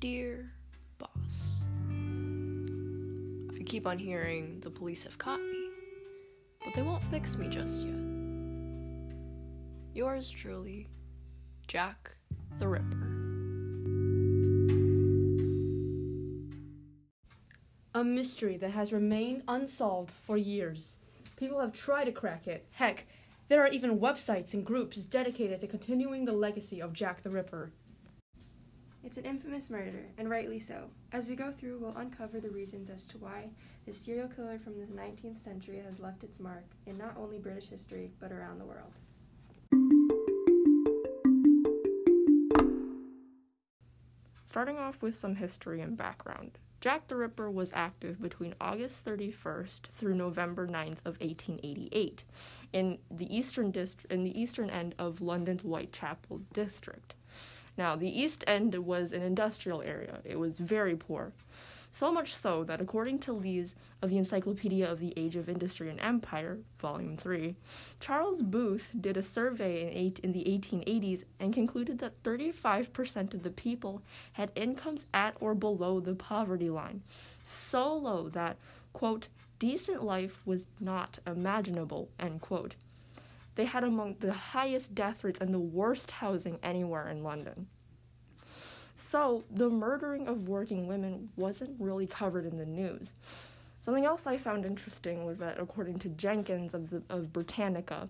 Dear boss, I keep on hearing the police have caught me, but they won't fix me just yet. Yours truly, Jack the Ripper. A mystery that has remained unsolved for years. People have tried to crack it. Heck, there are even websites and groups dedicated to continuing the legacy of Jack the Ripper. It's an infamous murder, and rightly so. As we go through, we'll uncover the reasons as to why this serial killer from the 19th century has left its mark in not only British history, but around the world. Starting off with some history and background. Jack the Ripper was active between August 31st through November 9th of 1888 in the eastern dist- in the eastern end of London's Whitechapel district. Now, the East End was an industrial area. It was very poor. So much so that, according to Lees of the Encyclopedia of the Age of Industry and Empire, Volume 3, Charles Booth did a survey in, eight, in the 1880s and concluded that 35% of the people had incomes at or below the poverty line, so low that, quote, decent life was not imaginable, end quote. They had among the highest death rates and the worst housing anywhere in London. So, the murdering of working women wasn't really covered in the news. Something else I found interesting was that, according to Jenkins of, the, of Britannica,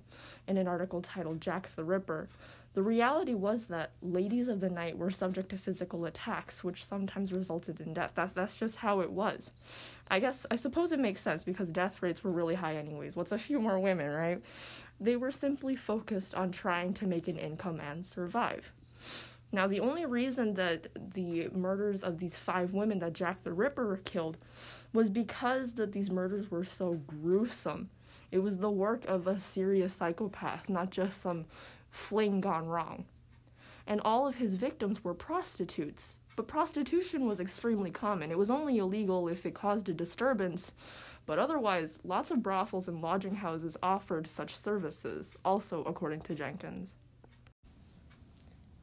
in an article titled Jack the Ripper, the reality was that ladies of the night were subject to physical attacks, which sometimes resulted in death. That's, that's just how it was. I guess, I suppose it makes sense because death rates were really high, anyways. What's a few more women, right? They were simply focused on trying to make an income and survive. Now, the only reason that the murders of these five women that Jack the Ripper killed was because that these murders were so gruesome. It was the work of a serious psychopath, not just some fling gone wrong. And all of his victims were prostitutes. But prostitution was extremely common. It was only illegal if it caused a disturbance, but otherwise, lots of brothels and lodging houses offered such services, also according to Jenkins.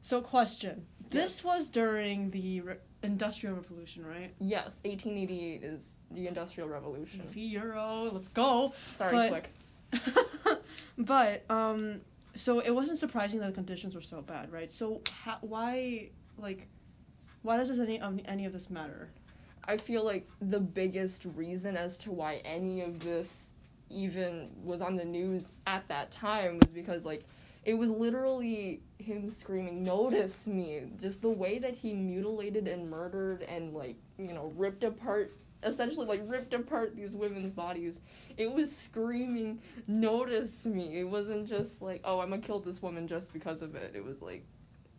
So, question. This Yes. was during the Re- Industrial Revolution, right? Yes, 1888 is the Industrial Revolution. Euro, let's go. Sorry, But- Slick. but um, so it wasn't surprising that the conditions were so bad, right? So ha- why, like, why does any um, any of this matter? I feel like the biggest reason as to why any of this even was on the news at that time was because like it was literally him screaming notice me! Just the way that he mutilated and murdered and like you know ripped apart essentially like ripped apart these women's bodies. It was screaming notice me! It wasn't just like oh i'm gonna kill this woman just because of it. It was like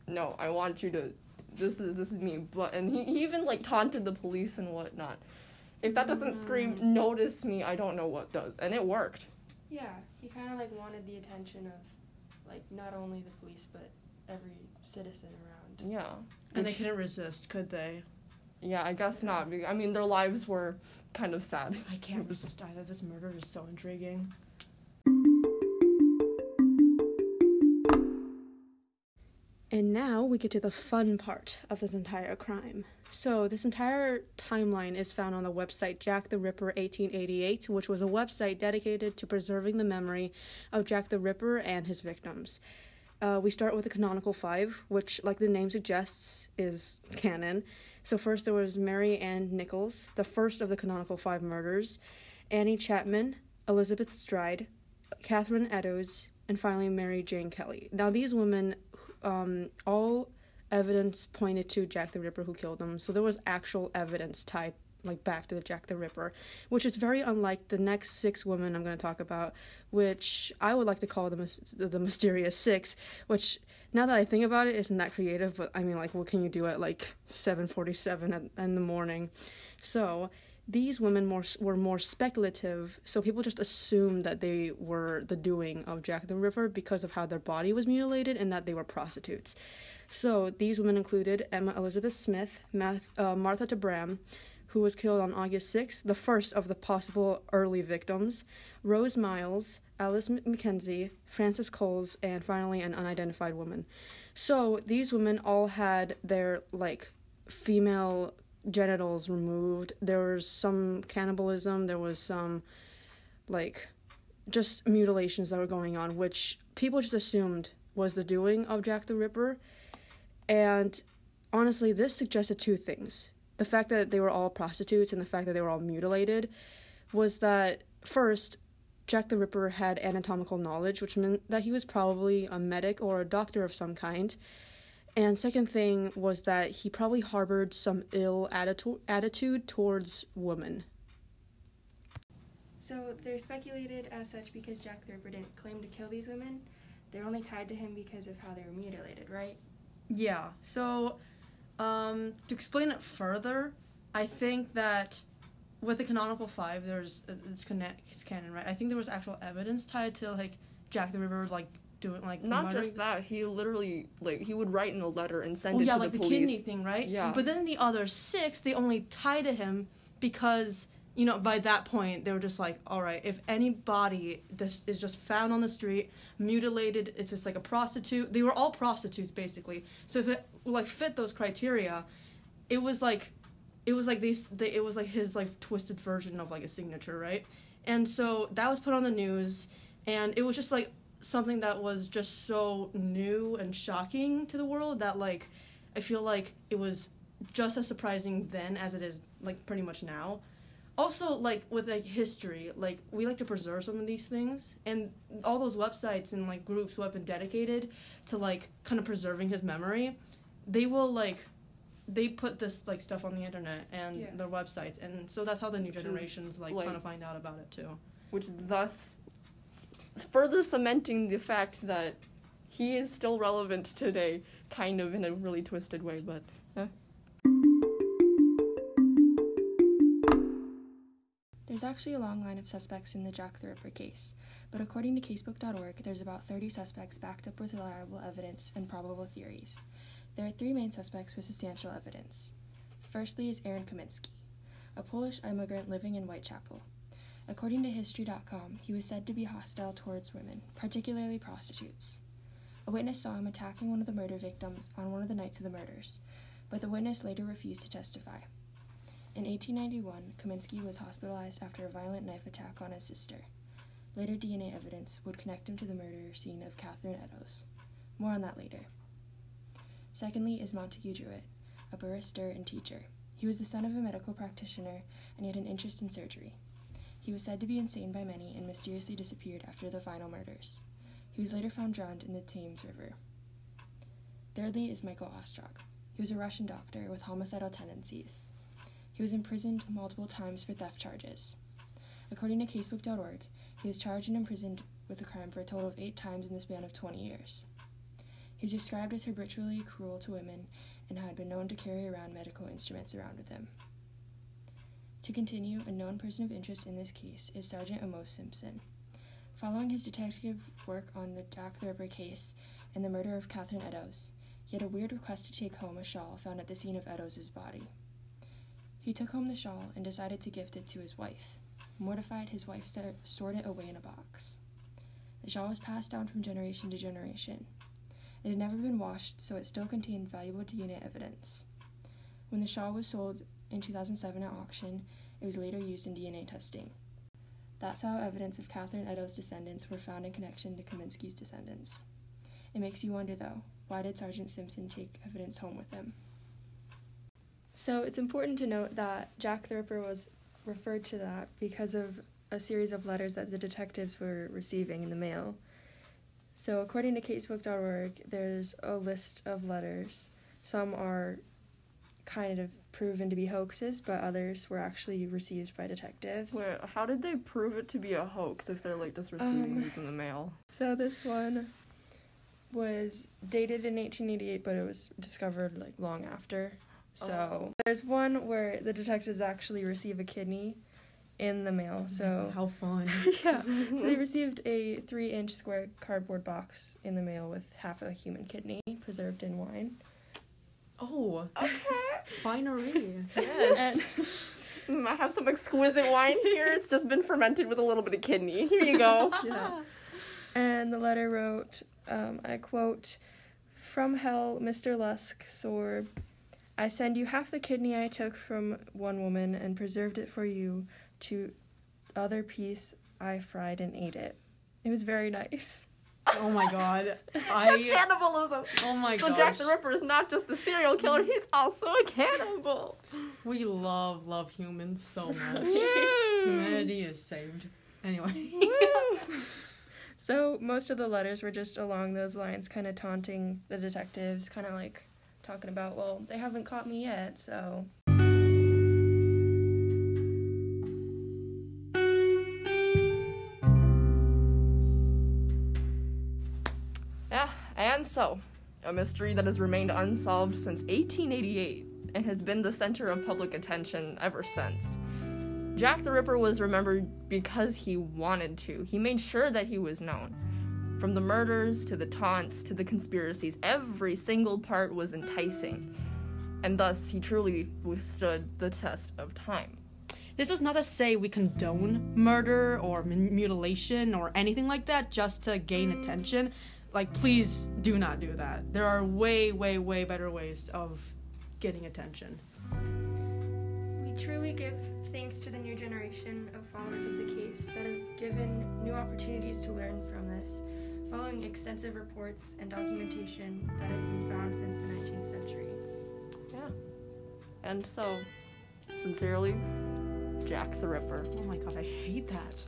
no i want you to this is this is me but and he, he even like taunted the police and whatnot if that doesn't scream mm. notice me i don't know what does and it worked Yeah, he kind of like wanted the attention of like not only the police but every citizen around. yeah And they couldn't resist, could they? yeah i guess not i mean their lives were kind of sad I can't resist either. This murder is so intriguing. Now we get to the fun part of this entire crime. So, this entire timeline is found on the website Jack the Ripper 1888, which was a website dedicated to preserving the memory of Jack the Ripper and his victims. Uh, we start with the canonical five, which, like the name suggests, is canon. So, first there was Mary Ann Nichols, the first of the canonical five murders, Annie Chapman, Elizabeth Stride, Catherine Eddowes, and finally Mary Jane Kelly. Now, these women, um, all evidence pointed to Jack the Ripper who killed them, so there was actual evidence tied like back to the Jack the Ripper, which is very unlike the next six women I'm going to talk about, which I would like to call the the mysterious six. Which now that I think about it, isn't that creative, but I mean, like, what can you do at like 7:47 in the morning? So these women more were more speculative, so people just assumed that they were the doing of Jack the Ripper because of how their body was mutilated and that they were prostitutes. So these women included Emma Elizabeth Smith, Math, uh, Martha Tabram, who was killed on August 6th, the first of the possible early victims, Rose Miles, Alice McKenzie, Frances Coles, and finally an unidentified woman. So these women all had their like female genitals removed. There was some cannibalism. There was some like just mutilations that were going on, which people just assumed was the doing of Jack the Ripper. And honestly, this suggested two things. The fact that they were all prostitutes and the fact that they were all mutilated was that first, Jack the Ripper had anatomical knowledge, which meant that he was probably a medic or a doctor of some kind. And second thing was that he probably harbored some ill attitude attitude towards women. So they're speculated as such because Jack the Ripper didn't claim to kill these women. They're only tied to him because of how they were mutilated, right? Yeah. So, um, to explain it further, I think that with the canonical five, there's it's connect it's canon, right? I think there was actual evidence tied to like Jack the Ripper like doing like Not murdering- just that, he literally like he would write in a letter and send Oh it yeah, to like the the, police. kidney thing, right? Yeah. But then the other six, they only tie to him because you know by that point they were just like, all right, if any body this is just found on the street, mutilated, it's just like a prostitute. They were all prostitutes basically. So if it like fit those criteria, it was like, it was like these, they, it was like his like twisted version of like a signature, right? And so that was put on the news, and it was just like something that was just so new and shocking to the world that like I feel like it was just as surprising then as it is like pretty much now. Also, like with like history, like we like to preserve some of these things, and all those websites and like groups who have been dedicated to like kind of preserving his memory, they will like they put this like stuff on the internet and Yeah. their websites, and so that's how the new Which is, generations like, like- kind of find out about it too. which thus further cementing the fact that he is still relevant today, kind of in a really twisted way, but eh. There's actually a long line of suspects in the Jack the Ripper case, but according to casebook.org, there's about 30 suspects backed up with reliable evidence and probable theories. There are three main suspects with substantial evidence. Firstly is Aaron Kosminski, a Polish immigrant living in Whitechapel. According to History.com, he was said to be hostile towards women, particularly prostitutes. A witness saw him attacking one of the murder victims on one of the nights of the murders, but the witness later refused to testify. In 1891, Kosminski was hospitalized after a violent knife attack on his sister. Later DNA evidence would connect him to the murder scene of Catherine Eddowes. More on that later. Secondly is Montague Druitt, a barrister and teacher. He was the son of a medical practitioner and he had an interest in surgery. He was said to be insane by many and mysteriously disappeared after the final murders. He was later found drowned in the Thames River. Thirdly is Michael Ostrog. He was a Russian doctor with homicidal tendencies. He was imprisoned multiple times for theft charges. According to casebook.org, he was charged and imprisoned with the crime for a total of eight times in the span of 20 years. He was described as habitually cruel to women and had been known to carry around medical instruments around with him. To continue, a known person of interest in this case is Sergeant Amos Simpson. Following his detective work on the Jack the Ripper case and the murder of Catherine Eddowes, he had a weird request to take home a shawl found at the scene of Eddowes' body. He took home the shawl and decided to gift it to his wife. Mortified, his wife stored it away in a box. The shawl was passed down from generation to generation. It had never been washed, so it still contained valuable DNA evidence. When the shawl was sold in 2007 at auction, it was later used in DNA testing. That's how evidence of Catherine Eddowes' descendants were found in connection to Kosminski's descendants. It makes you wonder, though, why did Sergeant Simpson take evidence home with him? So it's important to note that Jack the Ripper was referred to that because of a series of letters that the detectives were receiving in the mail. So according to casebook.org, there's a list of letters. Some are kind of proven to be hoaxes, but others were actually received by detectives. Wait, how did they prove it to be a hoax if they're like just receiving Um, these in the mail? So this one was dated in 1888, but it was discovered like long after. So Oh. there's one where the detectives actually receive a kidney in the mail. So how fun. yeah, so they received a three-inch square cardboard box in the mail with half a human kidney preserved in wine. Oh, Okay. finery. Yes. Mm, I have some exquisite wine here. It's just been fermented with a little bit of kidney. Here you go. Yeah. And the letter wrote, um, I quote, From hell, Mr. Lusk, Sorb, I send you half the kidney I took from one woman and preserved it for you. To other piece I fried and ate it. It was very nice. Oh my god. That's I cannibalism. Oh my god. So gosh. Jack the Ripper is not just a serial killer; he's also a cannibal. We love love humans so much. Humanity is saved. Anyway. So most of the letters were just along those lines, kind of taunting the detectives, kind of like talking about, well, they haven't caught me yet, so. And so, a mystery that has remained unsolved since 1888 and has been the center of public attention ever since. Jack the Ripper was remembered because he wanted to. He made sure that he was known. From the murders to the taunts to the conspiracies, every single part was enticing. And thus, he truly withstood the test of time. This is not to say we condone murder or mutilation or anything like that just to gain attention. Like, please do not do that. There are way, way, way better ways of getting attention. We truly give thanks to the new generation of followers of the case that have given new opportunities to learn from this, following extensive reports and documentation that have been found since the 19th century. Yeah. And so, sincerely, Jack the Ripper. Oh my god, I hate that.